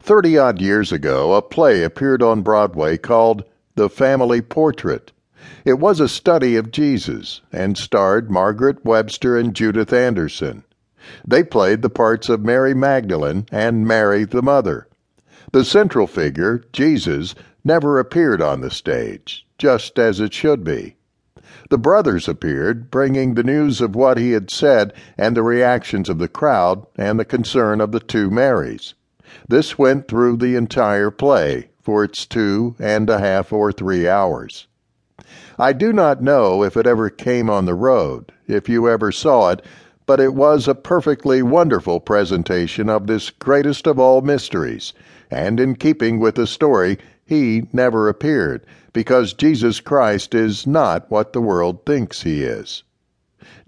Thirty odd years ago, a play appeared on Broadway called The Family Portrait. It was a study of Jesus and starred Margaret Webster and Judith Anderson. They played the parts of Mary Magdalene and Mary the Mother. The central figure, Jesus, never appeared on the stage, just as it should be. The brothers appeared, bringing the news of what he had said and the reactions of the crowd and the concern of the two Marys. This went through the entire play for its two and a half or three hours. I do not know if it ever came on the road, if you ever saw it, but it was a perfectly wonderful presentation of this greatest of all mysteries, and in keeping with the story, he never appeared, because Jesus Christ is not what the world thinks he is.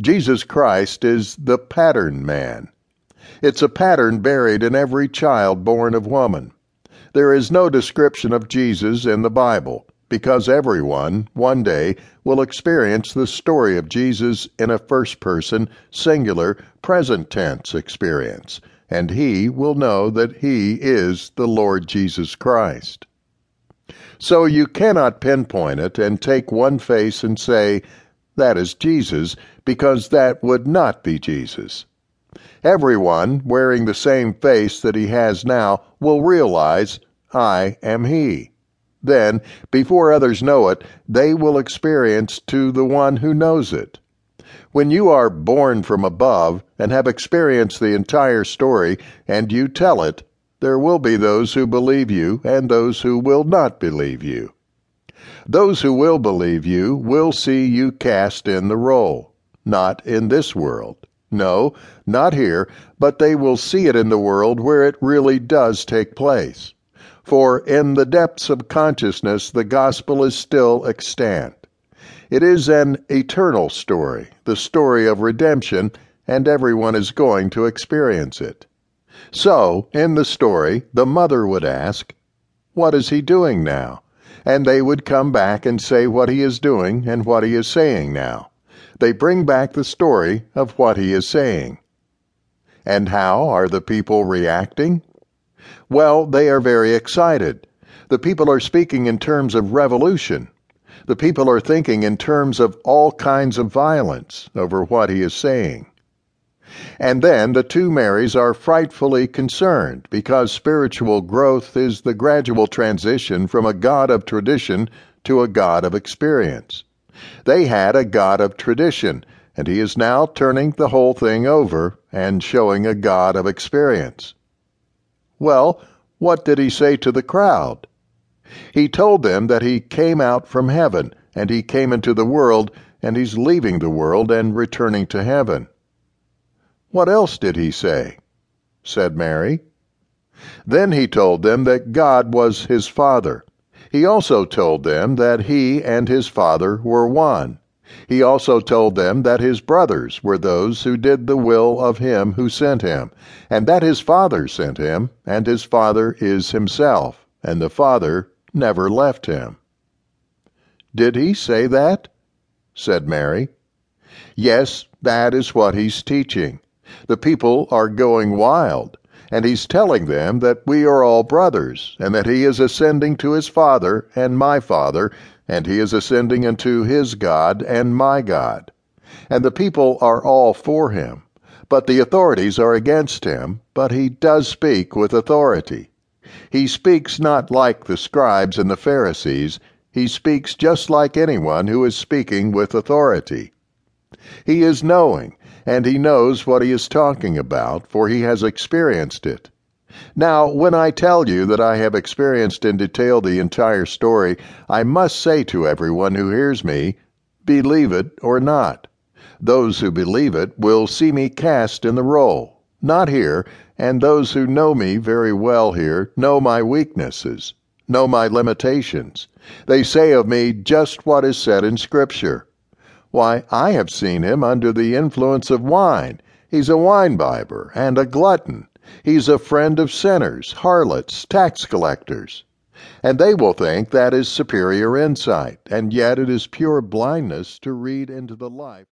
Jesus Christ is the pattern man. It's a pattern buried in every child born of woman. There is no description of Jesus in the Bible because everyone, one day, will experience the story of Jesus in a first person, singular, present tense experience, and he will know that he is the Lord Jesus Christ. So you cannot pinpoint it and take one face and say, that is Jesus, because that would not be Jesus. Everyone, wearing the same face that he has now, will realize, I am he. Then, before others know it, they will experience to the one who knows it. When you are born from above and have experienced the entire story and you tell it, there will be those who believe you and those who will not believe you. Those who will believe you will see you cast in the role, not in this world. No, not here, but they will see it in the world where it really does take place for in the depths of consciousness the gospel is still extant. It is an eternal story, the story of redemption, and everyone is going to experience it. So, in the story, the mother would ask, What is he doing now? And they would come back and say what he is doing and what he is saying now. They bring back the story of what he is saying. And how are the people reacting? Well, they are very excited. The people are speaking in terms of revolution. The people are thinking in terms of all kinds of violence over what he is saying. And then the two Marys are frightfully concerned because spiritual growth is the gradual transition from a God of tradition to a God of experience. They had a God of tradition, and he is now turning the whole thing over and showing a God of experience. Well, what did he say to the crowd? He told them that he came out from heaven, and he came into the world, and he's leaving the world and returning to heaven. What else did he say? said Mary. Then he told them that God was his Father. He also told them that he and his Father were one. He also told them that his brothers were those who did the will of him who sent him, and that his Father sent him, and his Father is himself, and the Father never left him. Did he say that? said Mary. Yes, that is what he's teaching. The people are going wild, and he's telling them that we are all brothers, and that he is ascending to his Father and my Father, and he is ascending unto his God and my God. And the people are all for him, but the authorities are against him, but he does speak with authority. He speaks not like the scribes and the Pharisees, he speaks just like anyone who is speaking with authority. He is knowing, and he knows what he is talking about, for he has experienced it. Now, when I tell you that I have experienced in detail the entire story, I must say to everyone who hears me, believe it or not. Those who believe it will see me cast in the role, not here, and those who know me very well here know my weaknesses, know my limitations. They say of me just what is said in Scripture. Why, I have seen him under the influence of wine. He's a winebibber and a glutton. He's a friend of sinners, harlots, tax collectors. And they will think that is superior insight, and yet it is pure blindness to read into the life.